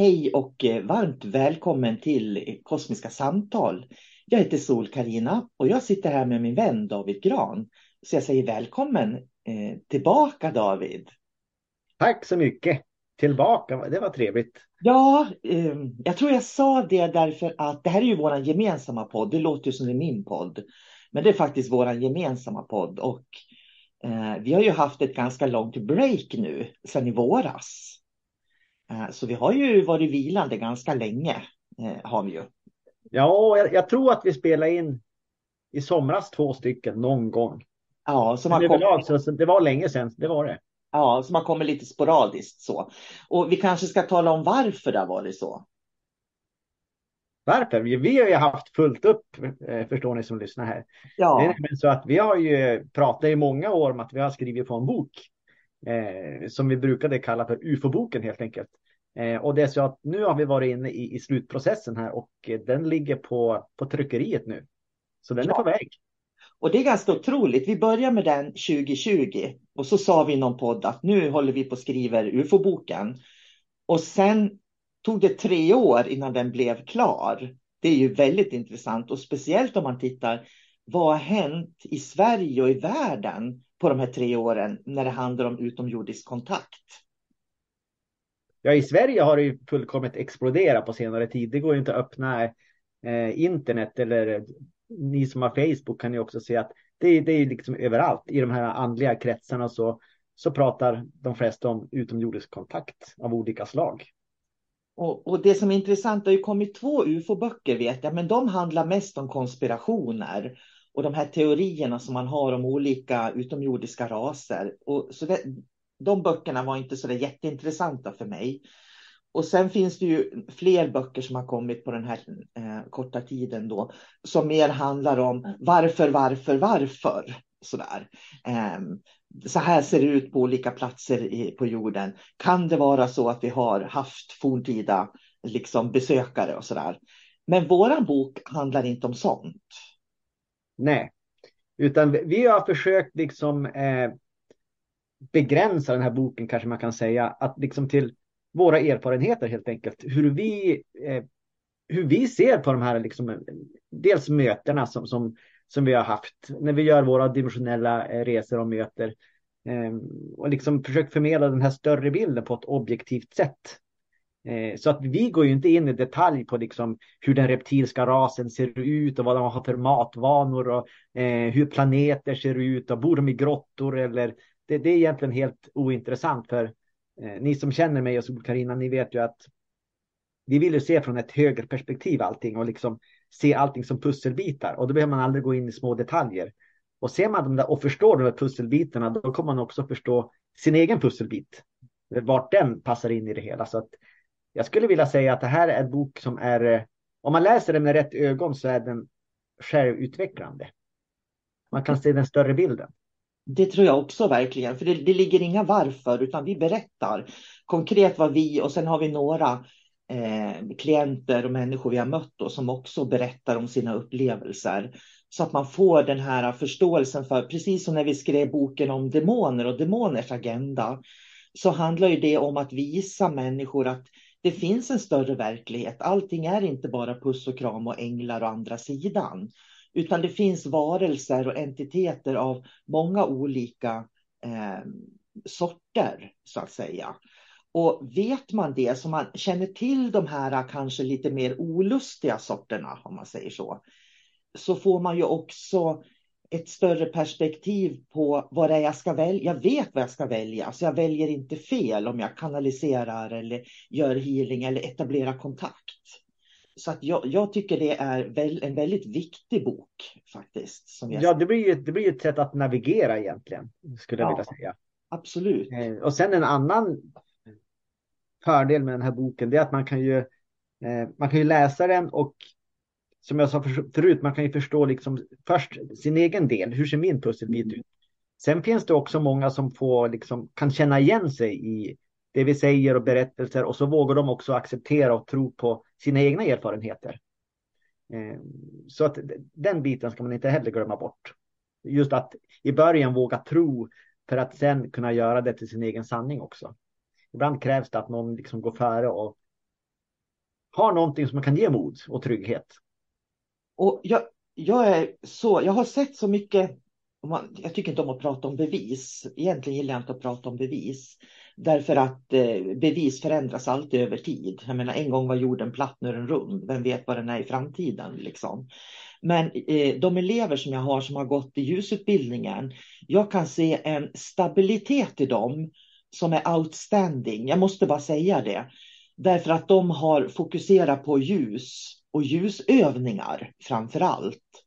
Hej och eh, varmt välkommen till Kosmiska samtal. Jag heter sol karina och jag sitter här med min vän David Gran. Så jag säger välkommen eh, tillbaka David. Tack så mycket. Tillbaka, det var trevligt. Ja, eh, jag tror jag sa det därför att det här är ju vår gemensamma podd. Det låter ju som det är min podd. Men det är faktiskt vår gemensamma podd och vi har ju haft ett ganska långt break nu sedan i våras. Eh, så vi har ju varit vilande ganska länge. Eh, har vi ju. Ja, jag, jag tror att vi spelade in i somras två stycken någon gång. Ja, som har kommit... så det var länge sedan, det var det. Ja, som har kommit lite sporadiskt så. Och vi kanske ska tala om varför det har varit så. Varför? Vi har ju haft fullt upp, eh, förstår ni som lyssnar här. Ja. Det är så att vi har ju pratat i många år om att vi har skrivit på en bok eh, som vi brukade kalla för UFO-boken helt enkelt. Eh, och det är så att nu har vi varit inne i, i slutprocessen här och eh, den ligger på, på tryckeriet nu. Så den ja. är på väg. Och det är ganska otroligt. Vi började med den 2020 och så sa vi i någon podd att nu håller vi på att skriva UFO-boken. Och sen tog det tre år innan den blev klar. Det är ju väldigt intressant och speciellt om man tittar vad har hänt i Sverige och i världen på de här tre åren när det handlar om utomjordisk kontakt? Ja, i Sverige har det ju fullkomligt exploderat på senare tid. Det går ju inte att öppna eh, internet eller ni som har Facebook kan ju också se att det, det är liksom överallt i de här andliga kretsarna så, så pratar de flesta om utomjordisk kontakt av olika slag. Och, och, det som är intressant, det har ju kommit två ufo-böcker vet jag, men de handlar mest om konspirationer och de här teorierna som man har om olika utomjordiska raser. Och så det, de böckerna var inte så där jätteintressanta för mig. Och sen finns det ju fler böcker som har kommit på den här eh, korta tiden då, som mer handlar om varför, varför, varför. Sådär. Eh, så här ser det ut på olika platser i, på jorden. Kan det vara så att vi har haft forntida liksom, besökare och sådär? Men våran bok handlar inte om sånt. Nej, utan vi har försökt liksom eh, begränsa den här boken kanske man kan säga, att liksom till våra erfarenheter helt enkelt. Hur vi, eh, hur vi ser på de här liksom, dels mötena som, som, som vi har haft när vi gör våra dimensionella eh, resor och möter. Eh, och liksom försökt förmedla den här större bilden på ett objektivt sätt. Eh, så att vi går ju inte in i detalj på liksom hur den reptilska rasen ser ut och vad de har för matvanor och eh, hur planeter ser ut och bor de i grottor eller det, det är egentligen helt ointressant för eh, ni som känner mig och Sol-Carina, ni vet ju att vi vill ju se från ett högre perspektiv allting och liksom se allting som pusselbitar och då behöver man aldrig gå in i små detaljer. Och ser man dem där och förstår de där pusselbitarna, då kommer man också förstå sin egen pusselbit, vart den passar in i det hela. Så att jag skulle vilja säga att det här är en bok som är, eh, om man läser den med rätt ögon så är den självutvecklande. Man kan se den större bilden. Det tror jag också verkligen, för det, det ligger inga varför, utan vi berättar konkret vad vi och sen har vi några eh, klienter och människor vi har mött då, som också berättar om sina upplevelser. Så att man får den här förståelsen för, precis som när vi skrev boken om demoner och demoners agenda, så handlar ju det om att visa människor att det finns en större verklighet. Allting är inte bara puss och kram och änglar och andra sidan. Utan det finns varelser och entiteter av många olika eh, sorter, så att säga. Och vet man det, så man känner till de här kanske lite mer olustiga sorterna, om man säger så, så får man ju också ett större perspektiv på vad det är jag ska välja. Jag vet vad jag ska välja, så jag väljer inte fel om jag kanaliserar eller gör healing eller etablerar kontakt. Så att jag, jag tycker det är väl, en väldigt viktig bok faktiskt. Som jag... Ja, det blir, ju, det blir ett sätt att navigera egentligen, skulle jag ja, vilja säga. Absolut. Eh, och sen en annan fördel med den här boken, det är att man kan ju, eh, man kan ju läsa den och som jag sa förut, man kan ju förstå liksom först sin egen del. Hur ser min pusselbit mm. ut? Sen finns det också många som får, liksom, kan känna igen sig i det vi säger och berättelser och så vågar de också acceptera och tro på sina egna erfarenheter. Eh, så att den biten ska man inte heller glömma bort. Just att i början våga tro för att sen kunna göra det till sin egen sanning också. Ibland krävs det att någon liksom går före och har någonting som man kan ge mod och trygghet. Och jag, jag, är så, jag har sett så mycket, jag tycker inte om att prata om bevis. Egentligen gillar jag inte att prata om bevis. Därför att eh, bevis förändras alltid över tid. Jag menar en gång var jorden platt, nu är den rund. Vem vet vad den är i framtiden liksom. Men eh, de elever som jag har som har gått i ljusutbildningen, jag kan se en stabilitet i dem som är outstanding. Jag måste bara säga det. Därför att de har fokuserat på ljus och ljusövningar framför allt.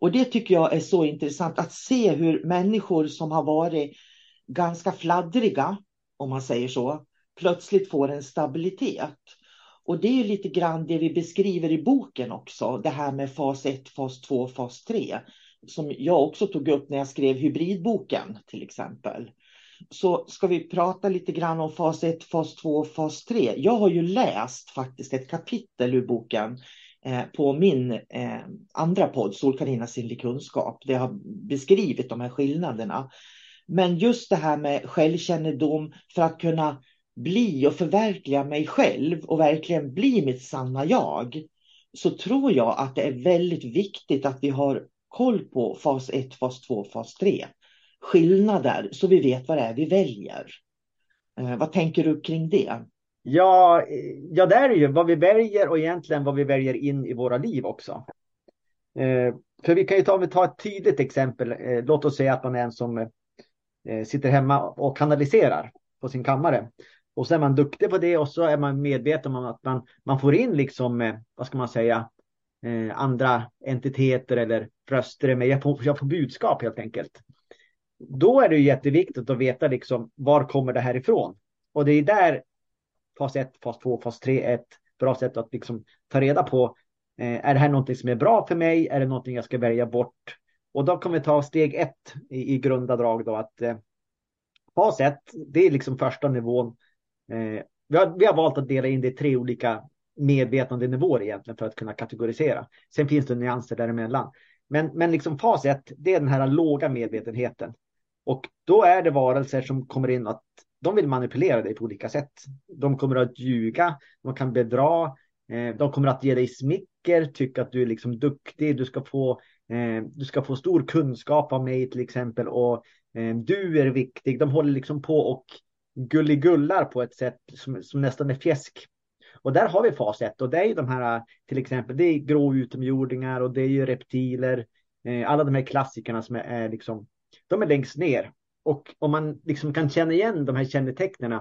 Och det tycker jag är så intressant att se hur människor som har varit ganska fladdriga, om man säger så, plötsligt får en stabilitet. Och det är lite grann det vi beskriver i boken också, det här med fas 1, fas 2, fas 3, som jag också tog upp när jag skrev hybridboken till exempel. Så ska vi prata lite grann om fas 1, fas 2, fas 3. Jag har ju läst faktiskt ett kapitel ur boken Eh, på min eh, andra podd, Solkarina sinnlig kunskap, där jag har beskrivit de här skillnaderna. Men just det här med självkännedom för att kunna bli och förverkliga mig själv och verkligen bli mitt sanna jag, så tror jag att det är väldigt viktigt att vi har koll på fas 1, fas 2, fas 3. Skillnader, så vi vet vad det är vi väljer. Eh, vad tänker du kring det? Ja, ja, det är ju vad vi väljer och egentligen vad vi väljer in i våra liv också. Eh, för vi kan ju ta, ta ett tydligt exempel. Eh, låt oss säga att man är en som eh, sitter hemma och kanaliserar på sin kammare. Och så är man duktig på det och så är man medveten om att man, man får in liksom, eh, vad ska man säga, eh, andra entiteter eller röster Men Jag får, jag får budskap helt enkelt. Då är det ju jätteviktigt att veta liksom var kommer det här ifrån? Och det är där fas 1, fas 2, fas 3 är ett bra sätt att liksom ta reda på. Eh, är det här någonting som är bra för mig? Är det någonting jag ska välja bort? Och då kommer vi ta steg ett i, i grunda drag då att eh, fas 1, det är liksom första nivån. Eh, vi, har, vi har valt att dela in det i tre olika medvetandenivåer egentligen för att kunna kategorisera. Sen finns det nyanser däremellan. Men, men liksom fas 1, det är den här låga medvetenheten. Och då är det varelser som kommer in att de vill manipulera dig på olika sätt. De kommer att ljuga, de kan bedra, eh, de kommer att ge dig smicker, tycka att du är liksom duktig, du ska få, eh, du ska få stor kunskap av mig till exempel och eh, du är viktig. De håller liksom på och gulligullar på ett sätt som, som nästan är fjäsk. Och där har vi fas 1 och det är ju de här till exempel, det är grå utomjordingar och det är ju reptiler. alla de här klassikerna som är, är liksom de är längst ner. Och om man liksom kan känna igen de här kännetecknen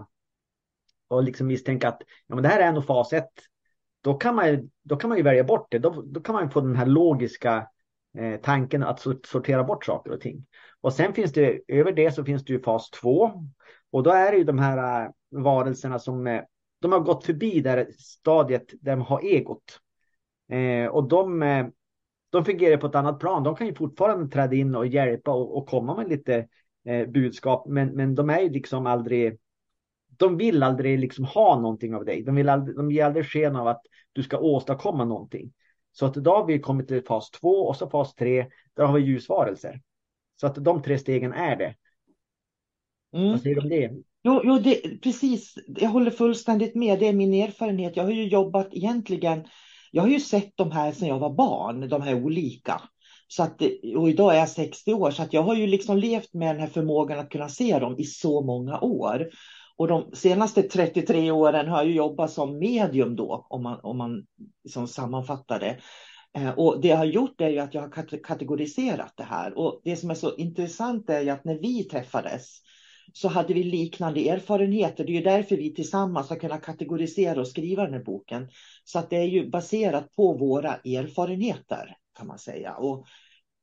och liksom misstänka att ja, men det här är nog fas 1, då kan man, då kan man ju välja bort det. Då, då kan man få den här logiska eh, tanken att sortera bort saker och ting. Och sen finns det, över det så finns det ju fas 2. Och då är det ju de här äh, varelserna som äh, de har gått förbi det stadiet där de har egot. Eh, och de, eh, de fungerar på ett annat plan. De kan ju fortfarande träda in och hjälpa och, och komma med lite eh, budskap. Men, men de är ju liksom aldrig. De vill aldrig liksom ha någonting av dig. De, vill aldrig, de ger aldrig sken av att du ska åstadkomma någonting. Så att idag har vi kommit till fas två och så fas tre. Där har vi ljusvarelser. Så att de tre stegen är det. Mm. Vad säger du om det? Jo, jo det, precis. Jag håller fullständigt med. Det är min erfarenhet. Jag har ju jobbat egentligen jag har ju sett de här sedan jag var barn, de här olika. Så att, och idag är jag 60 år, så att jag har ju liksom levt med den här förmågan att kunna se dem i så många år. Och de senaste 33 åren har jag jobbat som medium då, om man, om man liksom sammanfattar det. Eh, och det jag har gjort är ju att jag har kategoriserat det här. Och det som är så intressant är ju att när vi träffades så hade vi liknande erfarenheter. Det är ju därför vi tillsammans har kunnat kategorisera och skriva den här boken. Så att det är ju baserat på våra erfarenheter kan man säga. Och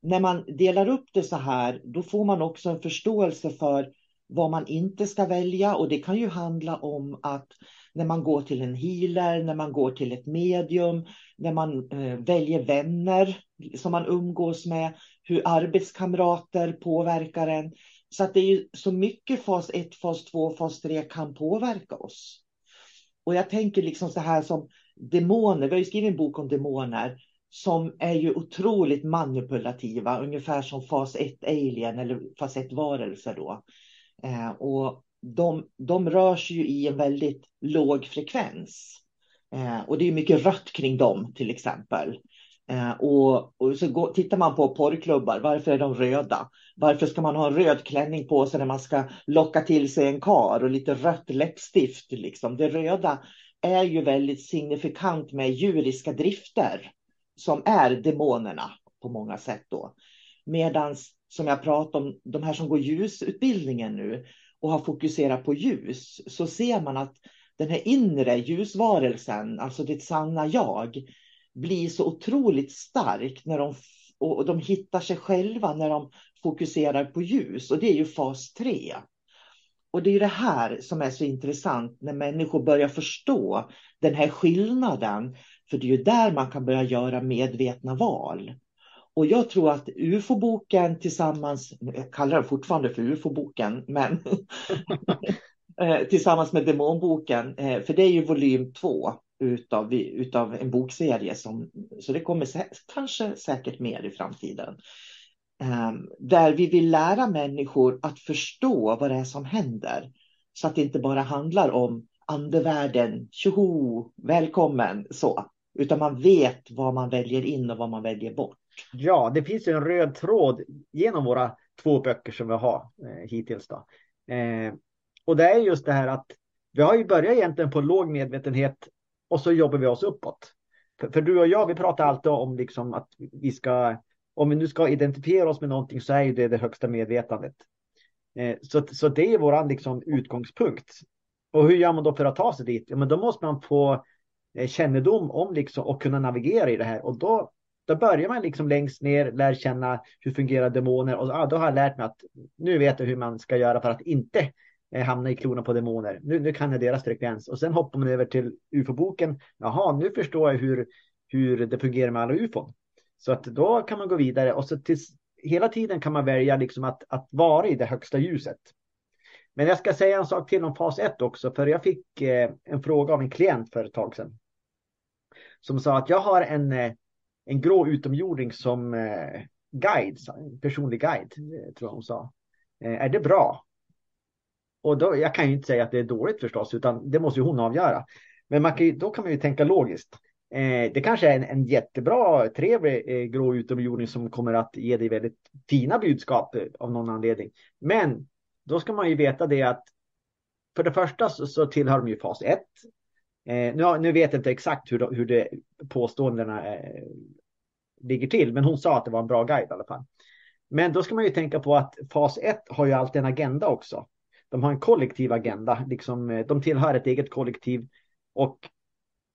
när man delar upp det så här, då får man också en förståelse för vad man inte ska välja. Och det kan ju handla om att när man går till en healer, när man går till ett medium, när man eh, väljer vänner som man umgås med, hur arbetskamrater påverkar en. Så att det är så mycket fas 1, fas 2, fas 3 kan påverka oss. Och jag tänker liksom så här som demoner, vi har ju skrivit en bok om demoner som är ju otroligt manipulativa, ungefär som fas 1 alien eller fas 1 varelser då. Eh, och de, de rör sig ju i en väldigt låg frekvens. Eh, och det är mycket rött kring dem till exempel. Eh, och, och, så går, tittar man på porrklubbar, varför är de röda? Varför ska man ha en röd klänning på sig när man ska locka till sig en kar och lite rött läppstift? Liksom. Det röda är ju väldigt signifikant med djuriska drifter som är demonerna på många sätt då. Medan som jag pratade om, de här som går ljusutbildningen nu och har fokuserat på ljus, så ser man att den här inre ljusvarelsen, alltså ditt sanna jag, blir så otroligt stark när de, och de hittar sig själva när de fokuserar på ljus. Och det är ju fas 3. Och det är det här som är så intressant när människor börjar förstå den här skillnaden. För det är ju där man kan börja göra medvetna val. Och jag tror att UFO-boken tillsammans, jag kallar den fortfarande för UFO-boken, men eh, tillsammans med Demonboken, eh, för det är ju volym två utav, utav en bokserie. Som, så det kommer sä kanske säkert mer i framtiden. Um, där vi vill lära människor att förstå vad det är som händer. Så att det inte bara handlar om andevärlden, tjoho, välkommen, så. Utan man vet vad man väljer in och vad man väljer bort. Ja, det finns ju en röd tråd genom våra två böcker som vi har eh, hittills. Då. Eh, och det är just det här att vi har ju börjat egentligen på låg medvetenhet och så jobbar vi oss uppåt. För, för, du och jag, vi pratar alltid om liksom att vi ska, om vi nu ska identifiera oss med någonting så är det det högsta medvetandet. Eh, så, så det är vår liksom utgångspunkt. Och hur gör man då för att ta sig dit? Ja, men då måste man få Eh, kännedom om liksom, och kunna navigera i det här. Och då, då börjar man liksom längst ner, lär känna hur fungerar demoner. Och ah, då har jag lärt mig att nu vet jag hur man ska göra för att inte eh, hamna i klorna på demoner. Nu, nu kan jag deras frekvens. Och sen hoppar man över till ufo-boken. Jaha, nu förstår jag hur, hur det fungerar med alla ufon. Så att då kan man gå vidare och så tills, hela tiden kan man välja liksom att, att vara i det högsta ljuset. Men jag ska säga en sak till om fas 1 också, för jag fick eh, en fråga av en klient för ett tag sedan. Som sa att jag har en, eh, en grå utomjording som eh, guide, personlig guide, eh, tror jag hon sa. Är det bra? Och då, jag kan ju inte säga att det är dåligt förstås, utan det måste ju hon avgöra. Men man kan, då kan man ju tänka logiskt. Eh, det kanske är en, en jättebra, trevlig eh, grå utomjording som kommer att ge dig väldigt fina budskap eh, av någon anledning. Men då ska man ju veta det att för det första så, så tillhör de ju fas 1. Eh, nu, nu, vet jag inte exakt hur, hur det påståendena eh, ligger till, men hon sa att det var en bra guide i alla fall. Men då ska man ju tänka på att fas 1 har ju alltid en agenda också. De har en kollektiv agenda, liksom, eh, de tillhör ett eget kollektiv och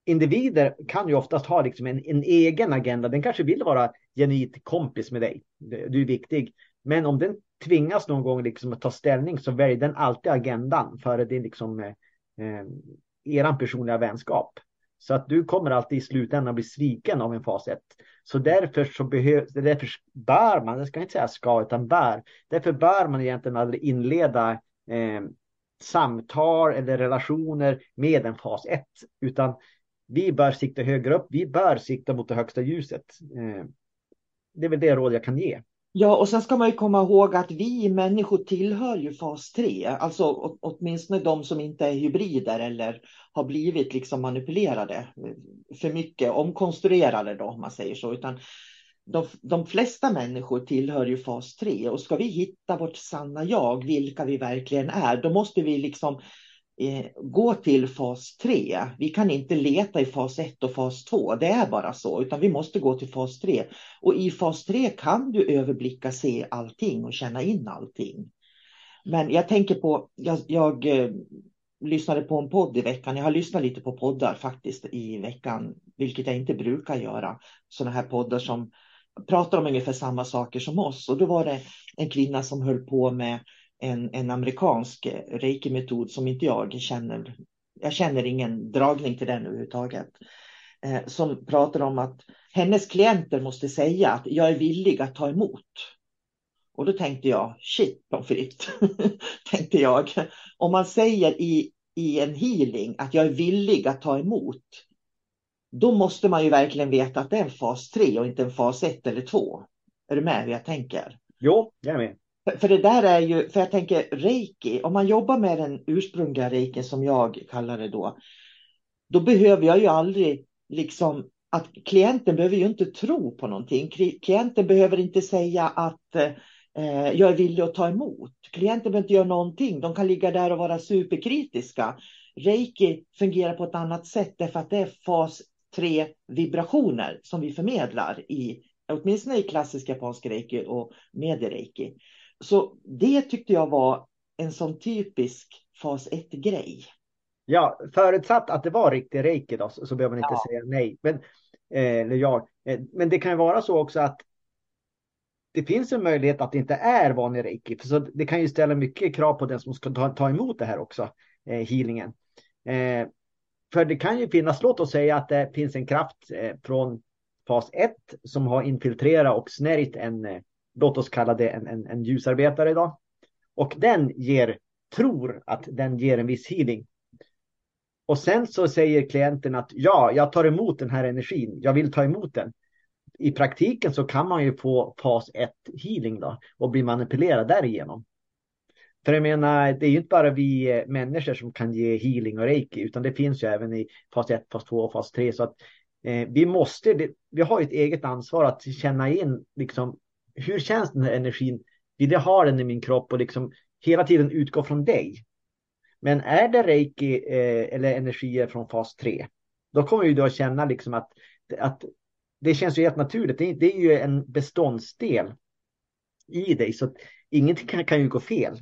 individer kan ju oftast ha liksom en, en egen agenda. Den kanske vill vara genuint kompis med dig. Du är viktig. Men om den tvingas någon gång liksom att ta ställning så väljer den alltid agendan före din liksom, eh, eh eran personliga vänskap. Så att du kommer alltid i slutändan bli sviken av en fas 1. Så därför så behövs, därför bör man, jag ska inte säga ska utan bör, därför bör man egentligen aldrig inleda eh, samtal eller relationer med en fas 1. Utan vi bör sikta högre upp, vi bör sikta mot det högsta ljuset. Eh, det är väl det råd jag kan ge. Ja, och sen ska man ju komma ihåg att vi människor tillhör ju fas 3, alltså åtminstone de som inte är hybrider eller har blivit liksom manipulerade eh, för mycket, omkonstruerade då om man säger så, utan de, de flesta människor tillhör ju fas 3 och ska vi hitta vårt sanna jag, vilka vi verkligen är, då måste vi liksom eh, Eh, gå till fas 3. Vi kan inte leta i fas 1 och fas 2. Det är bara så, utan vi måste gå till fas 3. Och i fas 3 kan du överblicka, se allting och känna in allting. Men jag tänker på, jag, jag eh, lyssnade på en podd i veckan. Jag har lyssnat lite på poddar faktiskt i veckan, vilket jag inte brukar göra. Sådana här poddar som pratar om ungefär samma saker som oss. Och då var det en kvinna som höll på med en, en amerikansk reiki-metod som inte jag känner. Jag känner ingen dragning till den överhuvudtaget. Eh, som pratar om att hennes klienter måste säga att jag är villig att ta emot. Och då tänkte jag, shit pommes frites, tänkte jag. Om man säger i, i en healing att jag är villig att ta emot, då måste man ju verkligen veta att det är en fas 3 och inte en fas 1 eller 2. Är du med hur jag tänker? Jo, jag är med. För det där är ju, för jag tänker reiki, om man jobbar med den ursprungliga reiki som jag kallar det då, då behöver jag ju aldrig liksom att klienten behöver ju inte tro på någonting. Klienten behöver inte säga att eh, jag är villig att ta emot. Klienten behöver inte göra någonting. De kan ligga där och vara superkritiska. Reiki fungerar på ett annat sätt därför att det är fas 3 vibrationer som vi förmedlar i åtminstone i klassisk japansk reiki och mediereiki. Så det tyckte jag var en sån typisk fas 1-grej. Ja, förutsatt att det var riktig reiki då, så behöver man inte ja. säga nej. Men, eh, eller ja. Eh, men det kan ju vara så också att det finns en möjlighet att det inte är vanlig reiki. För så det kan ju ställa mycket krav på den som ska ta, ta emot det här också, eh, healingen. Eh, för det kan ju finnas, låt oss säga att det finns en kraft från fas 1 som har infiltrerat och snärjt en låt oss kalla det en, en, en ljusarbetare idag. Och den ger, tror att den ger en viss healing. Och sen så säger klienten att ja, jag tar emot den här energin, jag vill ta emot den. I praktiken så kan man ju få fas 1 healing då och bli manipulerad därigenom. För jag menar, det är ju inte bara vi eh, människor som kan ge healing och reiki, utan det finns ju även i fas 1, fas 2 och fas 3. Så att eh, vi måste, det, vi har ett eget ansvar att känna in liksom hur känns den här energin? Vill jag ha den i min kropp och liksom hela tiden utgå från dig? Men är det reiki eh, eller energier från fas 3, då kommer du att känna liksom att, att det känns ju helt naturligt. Det, det är ju en beståndsdel i dig, så ingenting kan, kan ju gå fel.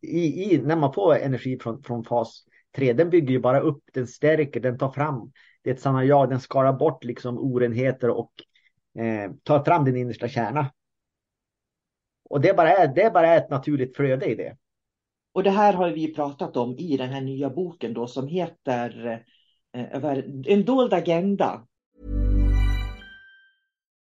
I, i, när man får energi från, från fas 3, den bygger ju bara upp, den stärker, den tar fram det är ett sanna jag, den skalar bort liksom orenheter och eh, tar fram din innersta kärna. Och det är bara, är ett naturligt flöde i det. Och det här har vi pratat om i den här nya boken då som heter eh, En dold agenda.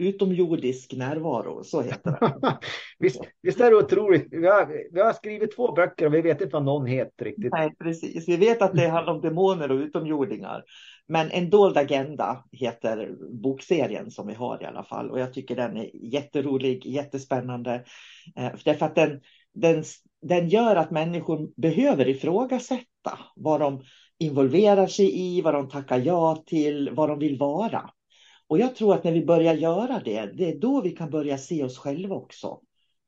Utomjordisk närvaro, så heter det. visst, visst är det otroligt. Vi har, vi har skrivit två böcker och vi vet inte vad någon heter riktigt. Nej, precis. Vi vet att det handlar om demoner och utomjordingar. Men En dold agenda heter bokserien som vi har i alla fall. Och jag tycker den är jätterolig, jättespännande. Eh, därför att den, den, den gör att människor behöver ifrågasätta vad de involverar sig i, vad de tackar ja till, vad de vill vara. Och jag tror att när vi börjar göra det, det är då vi kan börja se oss själva också.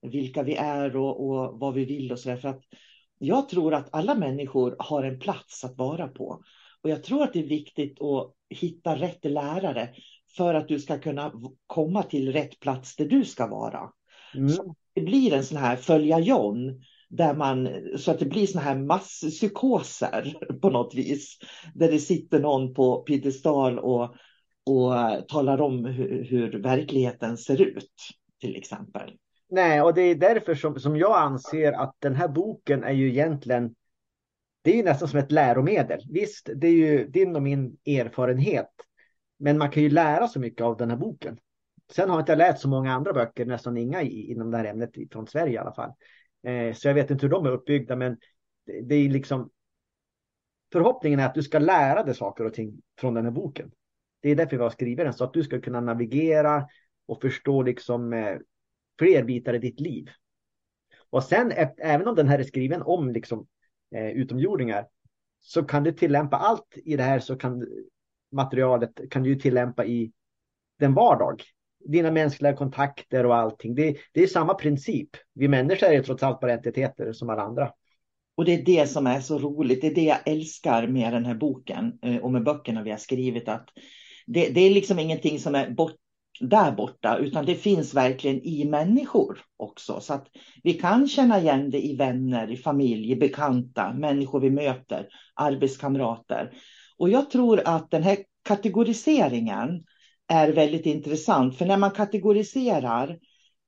Vilka vi är och, och vad vi vill och så där. För att jag tror att alla människor har en plats att vara på. Och jag tror att det är viktigt att hitta rätt lärare för att du ska kunna komma till rätt plats där du ska vara. Mm. Det blir en sån här följa John där man, så att det blir såna här masspsykoser på något vis. Där det sitter någon på piedestal och och talar om hur, hur verkligheten ser ut till exempel. Nej, och det är därför som, som jag anser att den här boken är ju egentligen det är ju nästan som ett läromedel. Visst, det är ju din och min erfarenhet. Men man kan ju lära så mycket av den här boken. Sen har inte jag läst så många andra böcker, nästan inga i, inom det här ämnet från Sverige i alla fall. Eh, så jag vet inte hur de är uppbyggda, men det, det är liksom förhoppningen är att du ska lära dig saker och ting från den här boken. Det är därför vi har skrivit den, så att du ska kunna navigera och förstå liksom eh, fler bitar i ditt liv. Och sen, även om den här är skriven om liksom, eh, utomjordingar, så kan du tillämpa allt i det här så kan materialet kan du tillämpa i den vardag. Dina mänskliga kontakter och allting. Det, det är samma princip. Vi människor är trots allt bara entiteter som alla andra. Och det är det som är så roligt. Det är det jag älskar med den här boken eh, och med böckerna vi har skrivit. att det, det är liksom ingenting som är bort, där borta, utan det finns verkligen i människor också. Så att vi kan känna igen det i vänner, i familj, i bekanta, människor vi möter, arbetskamrater. Och jag tror att den här kategoriseringen är väldigt intressant, för när man kategoriserar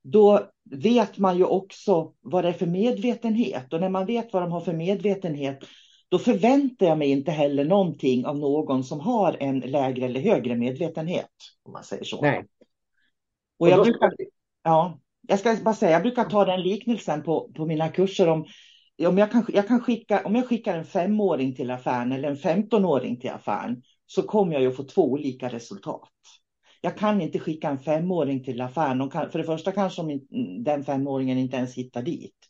då vet man ju också vad det är för medvetenhet och när man vet vad de har för medvetenhet då förväntar jag mig inte heller någonting av någon som har en lägre eller högre medvetenhet. Om man säger så. Nej. Och jag, brukar, ja, jag ska bara säga, jag brukar ta den liknelsen på, på mina kurser om om jag, kan, jag kan skicka, om jag skickar en femåring till affären eller en femtonåring till affären så kommer jag ju få två olika resultat. Jag kan inte skicka en femåring till affären. Kan, för det första kanske den femåringen inte ens hittar dit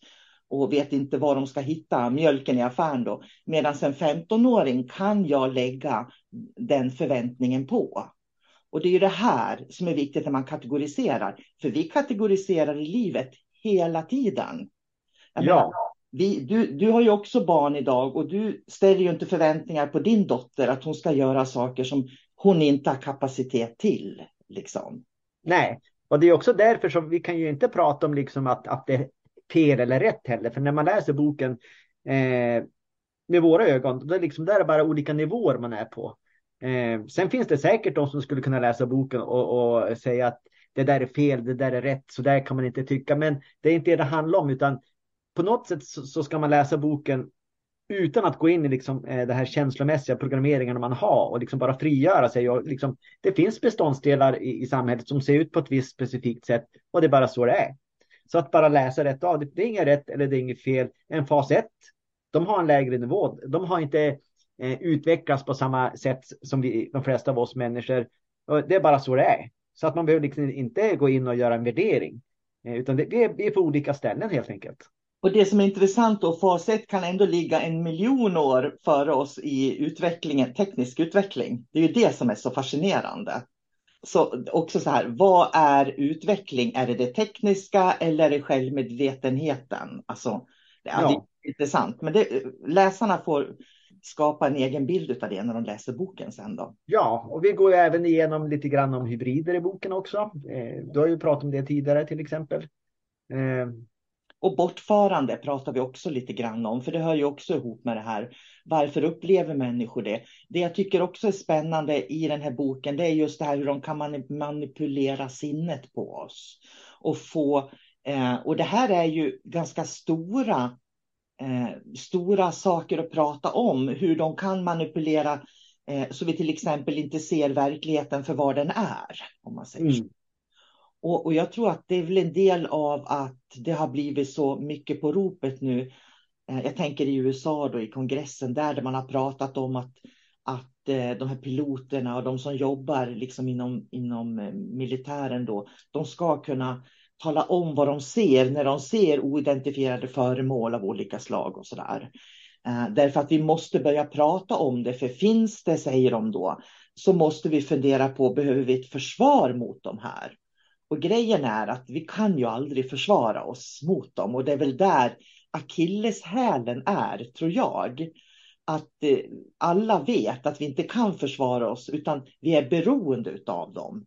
och vet inte var de ska hitta mjölken i affären då. Medan en 15-åring kan jag lägga den förväntningen på. Och det är ju det här som är viktigt när man kategoriserar. För vi kategoriserar i livet hela tiden. Jag ja. Menar, vi, du, du har ju också barn idag och du ställer ju inte förväntningar på din dotter att hon ska göra saker som hon inte har kapacitet till. Liksom. Nej, och det är också därför som vi kan ju inte prata om liksom att, att det fel eller rätt heller. För när man läser boken eh, med våra ögon, då är liksom, där är bara olika nivåer man är på. Eh, sen finns det säkert de som skulle kunna läsa boken och, och, säga att det där är fel, det där är rätt, så där kan man inte tycka. Men det är inte det det handlar om, utan på något sätt så, så ska man läsa boken utan att gå in i liksom, eh, det här känslomässiga programmeringen man har och liksom bara frigöra sig. Och liksom, det finns beståndsdelar i, i samhället som ser ut på ett visst specifikt sätt och det är bara så det är. Så att bara läsa rätt av, det är inget rätt eller det är inget fel. En fas 1, de har en lägre nivå. De har inte eh, utvecklats på samma sätt som vi, de flesta av oss människor. Och det är bara så det är. Så att man behöver liksom inte gå in och göra en värdering. Eh, utan det, vi, är, vi är på olika ställen helt enkelt. Och det som är intressant då, fas 1 kan ändå ligga en miljon år före oss i utvecklingen, teknisk utveckling. Det är ju det som är så fascinerande. Så också så här, vad är utveckling? Är det det tekniska eller är det självmedvetenheten? Alltså, ja. det är intressant. Men det, läsarna får skapa en egen bild av det när de läser boken sen då. Ja, och vi går även igenom lite grann om hybrider i boken också. Eh, du har ju pratat om det tidigare till exempel. Eh, och bortfarande pratar vi också lite grann om, för det hör ju också ihop med det här. Varför upplever människor det? Det jag tycker också är spännande i den här boken, det är just det här hur de kan manipulera sinnet på oss. Och, få, eh, och det här är ju ganska stora, eh, stora saker att prata om, hur de kan manipulera eh, så vi till exempel inte ser verkligheten för vad den är. Om man säger mm. Och, och, jag tror att det är väl en del av att det har blivit så mycket på ropet nu. Eh, jag tänker i USA då i kongressen där, där man har pratat om att, att eh, de här piloterna och de som jobbar liksom inom, inom eh, militären då, de ska kunna tala om vad de ser när de ser oidentifierade föremål av olika slag och sådär. Därför att vi måste börja prata om det, för finns det, säger de då, så måste vi fundera på, behöver vi ett försvar mot de här? Och grejen är att vi kan ju aldrig försvara oss mot dem och det är väl där akilleshälen är, tror jag. Att eh, alla vet att vi inte kan försvara oss utan vi är beroende av dem.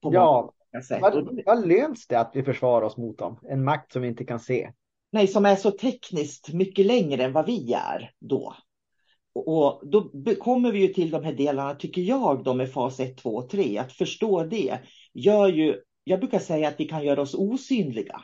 ja, vad, vad löns det att vi försvarar oss mot dem? En makt som vi inte kan se. Nej, som är så tekniskt mycket längre än vad vi är då. Och då kommer vi ju till de här delarna, tycker jag, då med fas 1, 2 och 3. Att förstå det gör ju jag brukar säga att vi kan göra oss osynliga.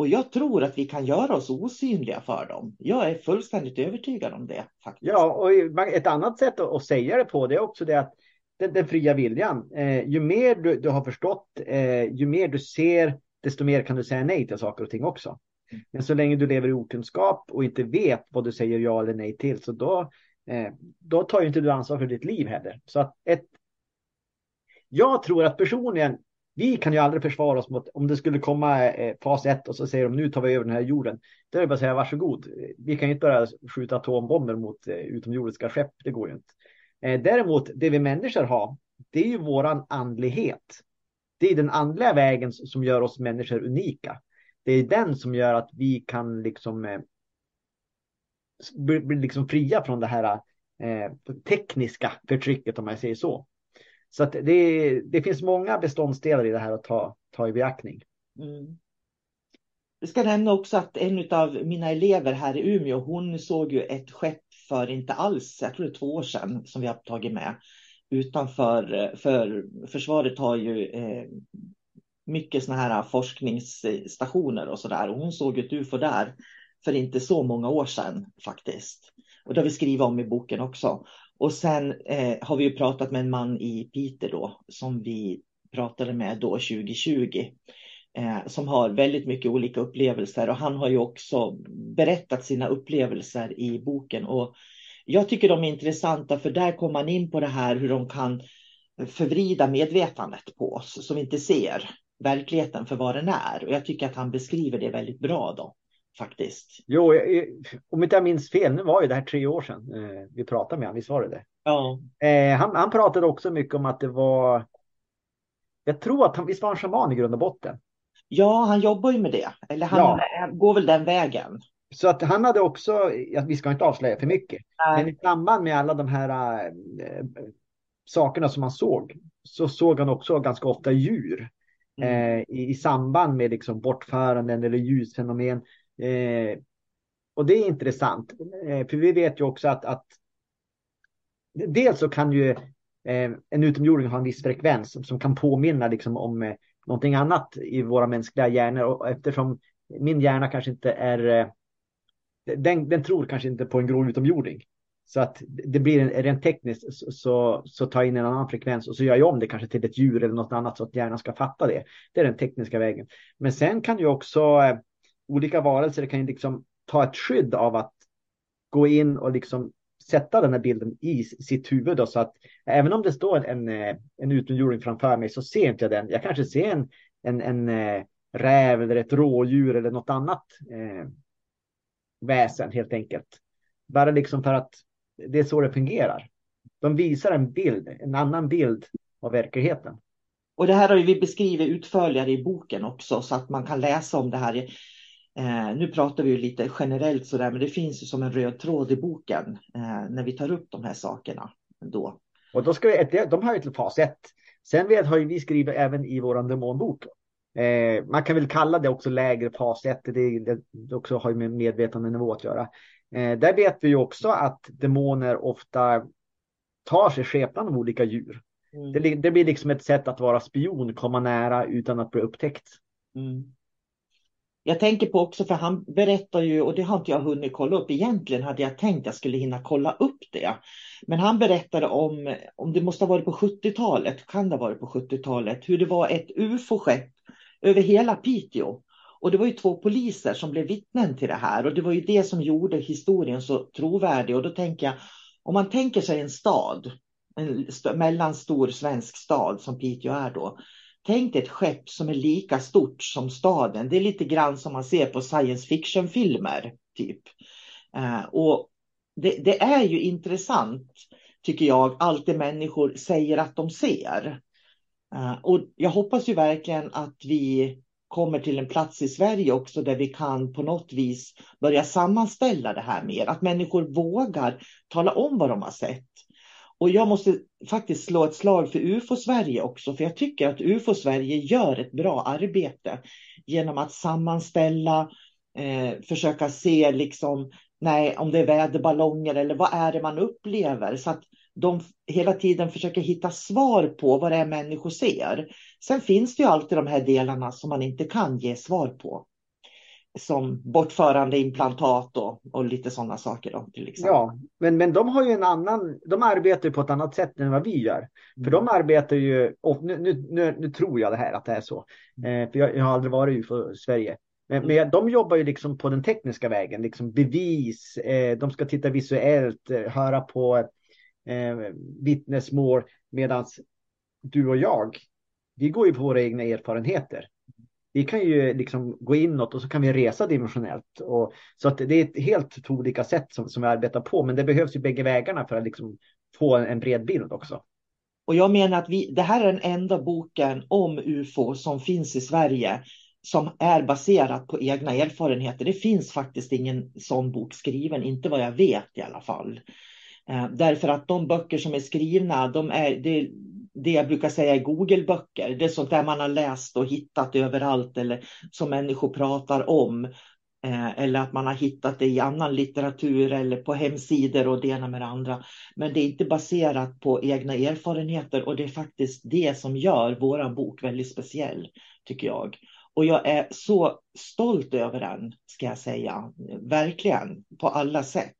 Och jag tror att vi kan göra oss osynliga för dem. Jag är fullständigt övertygad om det. Faktiskt. Ja, och ett annat sätt att säga det på det är också det att den, den fria viljan. Eh, ju mer du, du har förstått, eh, ju mer du ser, desto mer kan du säga nej till saker och ting också. Mm. Men så länge du lever i okunskap och inte vet vad du säger ja eller nej till, så då, eh, då tar ju inte du ansvar för ditt liv heller. Så att ett, jag tror att personligen vi kan ju aldrig försvara oss mot om det skulle komma eh, fas 1 och så säger de nu tar vi över den här jorden. Då är det bara att säga varsågod. Vi kan ju inte börja skjuta atombomber mot eh, utomjordiska skepp. Det går ju inte. Eh, däremot det vi människor har, det är ju våran andlighet. Det är den andliga vägen som gör oss människor unika. Det är den som gör att vi kan liksom bli, bli liksom fria från det här eh, tekniska förtrycket om jag säger så. Så att det, det finns många beståndsdelar i det här att ta, ta i beaktning. Mm. Jag ska nämna också att en av mina elever här i Umeå, hon såg ju ett skepp för inte alls, jag tror det är två år sedan, som vi har tagit med utanför, för försvaret har ju eh, mycket sådana här forskningsstationer och sådär. Och hon såg ett UFO där för inte så många år sedan faktiskt. Och det har vi skrivit om i boken också. Och sen eh, har vi ju pratat med en man i Piteå då, som vi pratade med då 2020. Eh, som har väldigt mycket olika upplevelser och han har ju också berättat sina upplevelser i boken. Och jag tycker de är intressanta för där kommer man in på det här hur de kan förvrida medvetandet på oss så vi inte ser verkligheten för vad den är. Och jag tycker att han beskriver det väldigt bra då faktiskt. Jo, om inte jag minns fel, nu var ju det här tre år sedan eh, vi pratade med honom, visst var det det? Ja. Eh, han, han pratade också mycket om att det var, jag tror att han, visst var han shaman i grund och botten? Ja, han jobbar ju med det, eller han ja. går väl den vägen. Så att han hade också, ja, vi ska inte avslöja för mycket, Nej. men i samband med alla de här äh, sakerna som han såg, så såg han också ganska ofta djur. Mm. Eh, i, i, samband med liksom bortföranden eller ljusfenomen. Eh, och det är intressant, eh, för vi vet ju också att, att dels så kan ju eh, en utomjording ha en viss frekvens som kan påminna liksom om eh, någonting annat i våra mänskliga hjärnor. Och eftersom min hjärna kanske inte är, eh, den, den tror kanske inte på en grå utomjording. Så att det blir en, rent tekniskt så, så, så tar jag in en annan frekvens och så gör jag om det kanske till ett djur eller något annat så att hjärnan ska fatta det. Det är den tekniska vägen. Men sen kan ju också eh, olika varelser kan ju liksom ta ett skydd av att gå in och liksom sätta den här bilden i sitt huvud. Då, så att även om det står en, eh, en utomjording framför mig så ser inte jag den. Jag kanske ser en, en, en eh, räv eller ett rådjur eller något annat eh, väsen helt enkelt. Bara liksom för att det är så det fungerar. De visar en bild, en annan bild av verkligheten. Och det här har vi beskrivit utförligare i boken också så att man kan läsa om det här. Eh, nu pratar vi ju lite generellt sådär, men det finns ju som en röd tråd i boken eh, när vi tar upp de här sakerna. Då. Och då ska vi, de har ju till fas 1. Sen vet, har ju vi skrivit även i vår demonbok. Eh, man kan väl kalla det också lägre fas 1. Det, det, det också har ju med medvetandenivå att göra. Eh, där vet vi ju också att demoner ofta tar sig skepnad av olika djur. Mm. Det, det, blir liksom ett sätt att vara spion, komma nära utan att bli upptäckt. Mm. Jag tänker på också, för han berättar ju, och det har inte jag hunnit kolla upp. Egentligen hade jag tänkt jag skulle hinna kolla upp det. Men han berättade om, om det måste ha varit på 70-talet, kan det ha varit på 70-talet, hur det var ett ufo-skepp över hela Piteå. Och det var ju två poliser som blev vittnen till det här och det var ju det som gjorde historien så trovärdig. Och då tänker jag, om man tänker sig en stad, en mellanstor svensk stad som Piteå är då. Tänk ett skepp som är lika stort som staden. Det är lite grann som man ser på science fiction-filmer. typ. Eh, och det, det, är ju intressant, tycker jag, allt det människor säger att de ser. Eh, och jag hoppas ju verkligen att vi kommer till en plats i Sverige också där vi kan på något vis börja sammanställa det här mer. Att människor vågar tala om vad de har sett. Och jag måste faktiskt slå ett slag för UFO-Sverige också, för jag tycker att UFO-Sverige gör ett bra arbete genom att sammanställa, eh, försöka se liksom, nej, om det är väderballonger eller vad är det man upplever. Så att de hela tiden försöker hitta svar på vad det är människor ser. Sen finns det ju alltid de här delarna som man inte kan ge svar på. Som bortförande implantat och, och lite sådana saker. Då, till exempel. Ja, men, men de har ju en annan, de arbetar på ett annat sätt än vad vi gör. Mm. För de arbetar ju, och nu, nu, nu, nu, tror jag det här att det är så. Mm. Eh, för jag, jag, har aldrig varit i Sverige. Men, mm. men, de jobbar ju liksom på den tekniska vägen, liksom bevis, eh, de ska titta visuellt, eh, höra på eh, vittnesmål medan du och jag, vi går ju på våra egna erfarenheter. Vi kan ju liksom gå inåt och så kan vi resa dimensionellt. Och, så att det är ett helt två olika sätt som, som vi arbetar på. Men det behövs ju bägge vägarna för att liksom få en, en bred bild också. Och jag menar att vi, det här är den enda boken om UFO som finns i Sverige som är baserat på egna erfarenheter. Det finns faktiskt ingen sån bok skriven, inte vad jag vet i alla fall. Eh, därför att de böcker som är skrivna, de är, det, det jag brukar säga är Google-böcker. Det är sånt där man har läst och hittat överallt eller som människor pratar om. Eh, eller att man har hittat det i annan litteratur eller på hemsidor och det ena med det andra. Men det är inte baserat på egna erfarenheter och det är faktiskt det som gör vår bok väldigt speciell, tycker jag. Och jag är så stolt över den, ska jag säga. Verkligen, på alla sätt.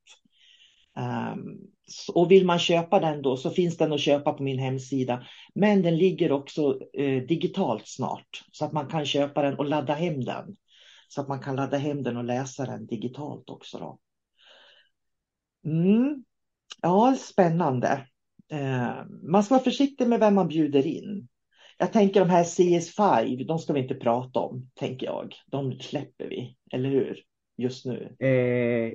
Ehm, och vill man köpa den då så finns den att köpa på min hemsida. Men den ligger också eh, digitalt snart så att man kan köpa den och ladda hem den. Så att man kan ladda hem den och läsa den digitalt också. Då. Mm. Ja, spännande. Ehm, man ska vara försiktig med vem man bjuder in. Jag tänker de här CS5, de ska vi inte prata om, tänker jag. De släpper vi, eller hur? Just nu. Eh,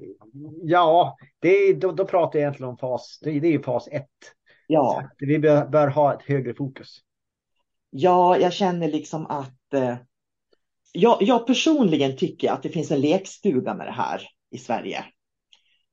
ja, det då, då pratar jag egentligen om fas, det, det är ju fas 1. Ja. vi bör, bör, ha ett högre fokus. Ja, jag känner liksom att eh, jag, jag personligen tycker att det finns en lekstuga med det här i Sverige.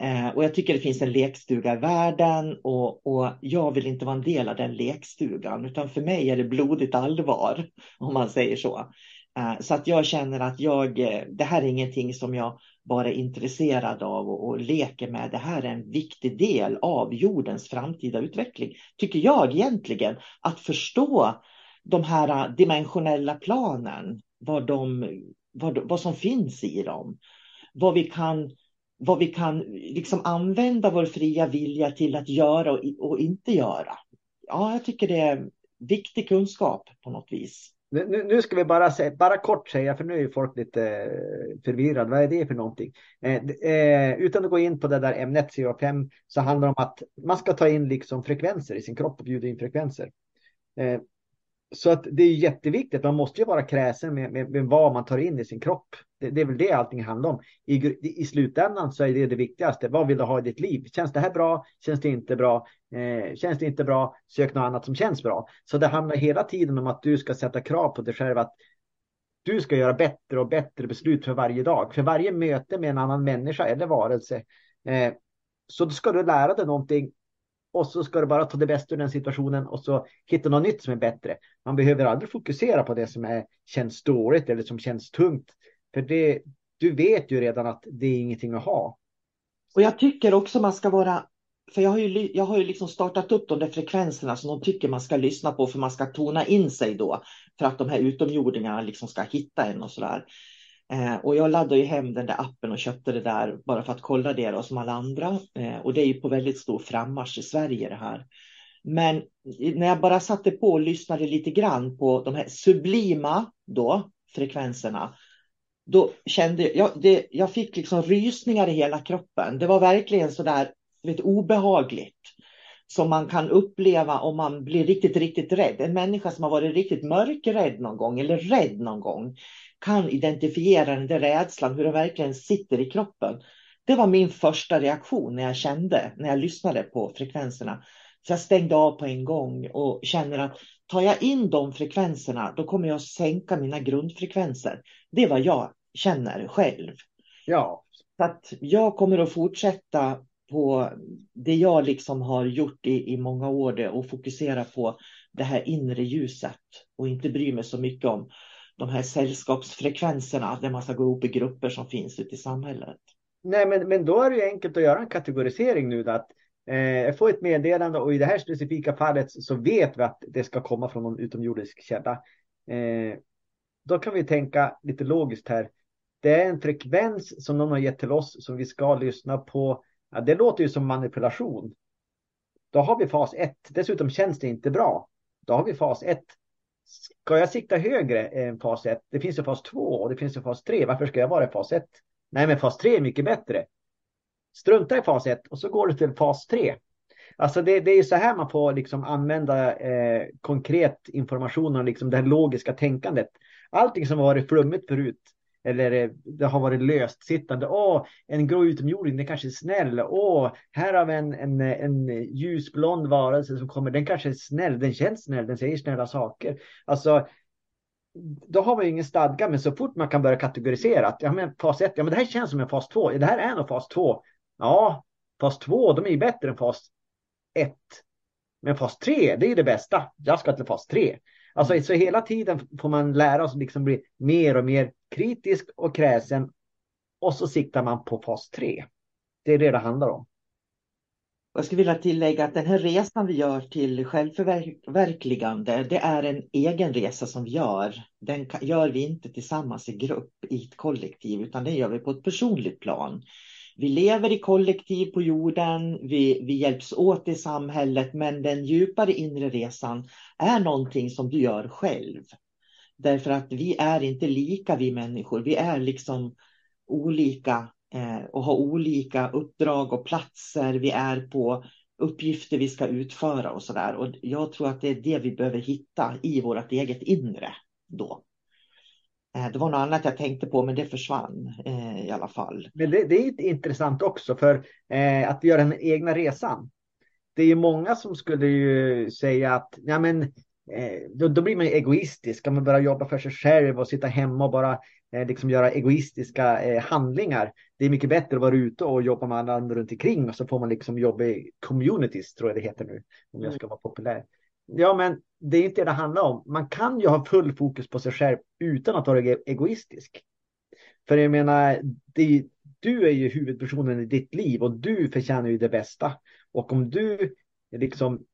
Eh, och jag tycker det finns en lekstuga i världen och, och jag vill inte vara en del av den lekstugan utan för mig är det blodigt allvar om man säger så. Eh, så att jag känner att jag, eh, det här är ingenting som jag bara är intresserad av och, och leker med. Det här är en viktig del av jordens framtida utveckling, tycker jag egentligen. Att förstå de här eh, dimensionella planen, vad, de, vad, vad som finns i dem, vad vi kan vad vi kan liksom använda vår fria vilja till att göra och, och inte göra. Ja, jag tycker det är viktig kunskap på något vis. Nu, nu ska vi bara, säga, bara kort säga, för nu är folk lite eh, förvirrade. Vad är det för någonting? Eh, eh, utan att gå in på det där ämnet CO5 så handlar det om att man ska ta in liksom frekvenser i sin kropp och bjuda in frekvenser. Eh, så att det är jätteviktigt. Man måste ju vara kräsen med, med, med vad man tar in i sin kropp. Det, det, är väl det allting handlar om. I, I slutändan så är det det viktigaste. Vad vill du ha i ditt liv? Känns det här bra? Känns det inte bra? Eh, känns det inte bra? Sök något annat som känns bra. Så det handlar hela tiden om att du ska sätta krav på dig själv att du ska göra bättre och bättre beslut för varje dag. För varje möte med en annan människa eller varelse. Eh, så ska du lära dig någonting och så ska du bara ta det bästa ur den situationen och så hitta något nytt som är bättre. Man behöver aldrig fokusera på det som är, känns dåligt eller som känns tungt. För det, du vet ju redan att det är ingenting att ha. Och jag tycker också man ska vara, för jag har ju, jag har ju liksom startat upp de där frekvenserna som de tycker man ska lyssna på för man ska tona in sig då. För att de här utomjordingarna liksom ska hitta en och sådär. Eh, och jag laddade ju hem den där appen och köpte det där bara för att kolla det då, som alla andra. Eh, och det är ju på väldigt stor frammarsch i Sverige det här. Men när jag bara satte på och lyssnade lite grann på de här sublima då, frekvenserna, då kände jag, det, jag fick liksom rysningar i hela kroppen. Det var verkligen så där vet, obehagligt som man kan uppleva om man blir riktigt, riktigt rädd. En människa som har varit riktigt mörkrädd någon gång eller rädd någon gång kan identifiera den där rädslan, hur den verkligen sitter i kroppen. Det var min första reaktion när jag kände, när jag lyssnade på frekvenserna. Så jag stängde av på en gång och känner att tar jag in de frekvenserna, då kommer jag sänka mina grundfrekvenser. Det är vad jag känner själv. Ja. Så att jag kommer att fortsätta på det jag liksom har gjort i, i många år och fokusera på det här inre ljuset och inte bry mig så mycket om de här sällskapsfrekvenserna där man ska gå ihop i grupper som finns ute i samhället. Nej, men, men då är det ju enkelt att göra en kategorisering nu. Att eh, få ett meddelande och i det här specifika fallet så vet vi att det ska komma från någon utomjordisk källa. Eh, då kan vi tänka lite logiskt här. Det är en frekvens som någon har gett till oss som vi ska lyssna på. Ja, det låter ju som manipulation. Då har vi fas 1. Dessutom känns det inte bra. Då har vi fas 1. Ska jag sikta högre än fas 1? Det finns ju fas 2 och det finns ju fas 3. Varför ska jag vara i fas 1? Nej, men fas 3 är mycket bättre. Strunta i fas 1 och så går du till fas 3. Alltså det, det är så här man får liksom använda eh, konkret information och liksom det logiska tänkandet. Allting som har varit flummigt förut eller eh, det har varit löst sittande. Åh, en grå utomjording, den kanske är snäll. Åh, här har vi en, en, en ljusblond varelse som kommer. Den kanske är snäll, den känns snäll, den säger snälla saker. Alltså, då har man ju ingen stadga, men så fort man kan börja kategorisera att ja, men fas 1, ja men det här känns som en fas 2, det här är nog fas 2. Ja, fas 2, de är ju bättre än fas 1. Men fas 3, det är det bästa. Jag ska till fas 3. Alltså så hela tiden får man lära sig liksom bli mer och mer kritisk och kräsen. Och så siktar man på fas 3. Det är det det handlar om. Jag skulle vilja tillägga att den här resan vi gör till självförverkligande, det är en egen resa som vi gör. Den gör vi inte tillsammans i grupp, i ett kollektiv, utan den gör vi på ett personligt plan. Vi lever i kollektiv på jorden, vi, vi hjälps åt i samhället, men den djupare inre resan är någonting som du gör själv. Därför att vi är inte lika vi människor, vi är liksom olika eh, och har olika uppdrag och platser vi är på uppgifter vi ska utföra och så där. Och jag tror att det är det vi behöver hitta i vårt eget inre då. Eh, det var något annat jag tänkte på, men det försvann eh, i alla fall. Men det, det är intressant också för eh, att göra den egna resan. Det är ju många som skulle ju säga att ja, men, då, då, blir man egoistisk. Ska man börja jobba för sig själv och sitta hemma och bara eh, liksom göra egoistiska eh, handlingar. Det är mycket bättre att vara ute och jobba med andra runt omkring och så får man liksom jobba i communities, tror jag det heter nu, om jag ska vara populär. Ja, men det är inte det det handlar om. Man kan ju ha full fokus på sig själv utan att vara egoistisk. För jag menar, det, du är ju huvudpersonen i ditt liv och du förtjänar ju det bästa. Och om du liksom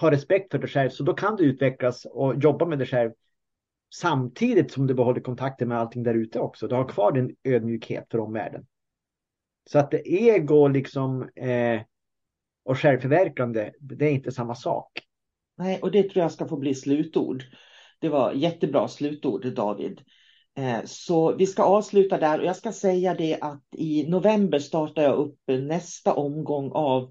ha respekt för dig själv så då kan du utvecklas och jobba med dig själv samtidigt som du behåller kontakten med allting där ute också. Du har kvar din ödmjukhet för omvärlden. Så att ego liksom eh, och självförverkande, det är inte samma sak. Nej, och det tror jag ska få bli slutord. Det var jättebra slutord, David. Eh, så vi ska avsluta där och jag ska säga det att i november startar jag upp nästa omgång av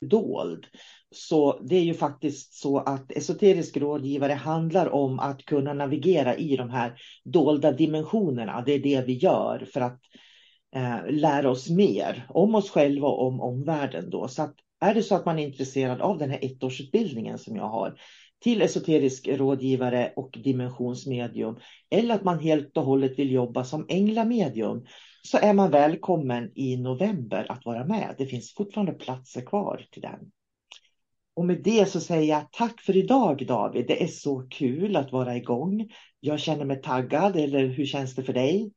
Dold. Så det är ju faktiskt så att esoterisk rådgivare handlar om att kunna navigera i de här dolda dimensionerna. Det är det vi gör för att eh, lära oss mer om oss själva och om omvärlden. Då. Så att är det så att man är intresserad av den här ettårsutbildningen som jag har till esoterisk rådgivare och dimensionsmedium eller att man helt och hållet vill jobba som änglamedium så är man välkommen i november att vara med. Det finns fortfarande platser kvar till den. Och med det så säger jag tack för idag David. Det är så kul att vara igång. Jag känner mig taggad, eller hur känns det för dig?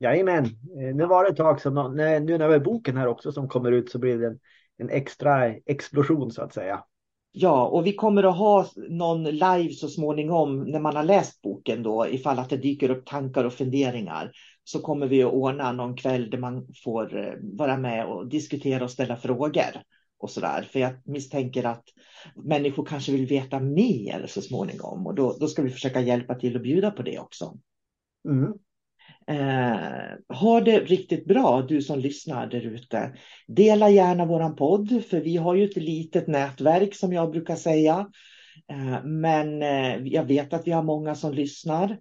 Jajamän, eh, nu var det ett tag sedan, nu när vi har boken här också som kommer ut så blir det en, en extra explosion så att säga. Ja, och vi kommer att ha någon live så småningom när man har läst boken då, ifall att det dyker upp tankar och funderingar så kommer vi att ordna någon kväll där man får eh, vara med och diskutera och ställa frågor och så där. För jag misstänker att människor kanske vill veta mer så småningom och då, då ska vi försöka hjälpa till och bjuda på det också. Mm. Eh, ha det riktigt bra du som lyssnar där ute. Dela gärna våran podd för vi har ju ett litet nätverk som jag brukar säga. Eh, men eh, jag vet att vi har många som lyssnar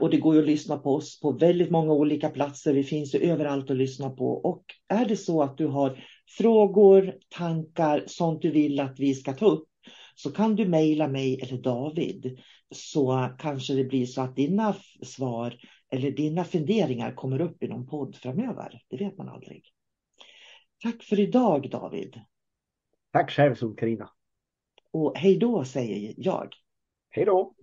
och det går ju att lyssna på oss på väldigt många olika platser. Vi finns ju överallt att lyssna på. Och är det så att du har frågor, tankar, sånt du vill att vi ska ta upp så kan du mejla mig eller David så kanske det blir så att dina svar eller dina funderingar kommer upp i någon podd framöver. Det vet man aldrig. Tack för idag David. Tack själv Sol-Carina. Och hej då säger jag. Hej då.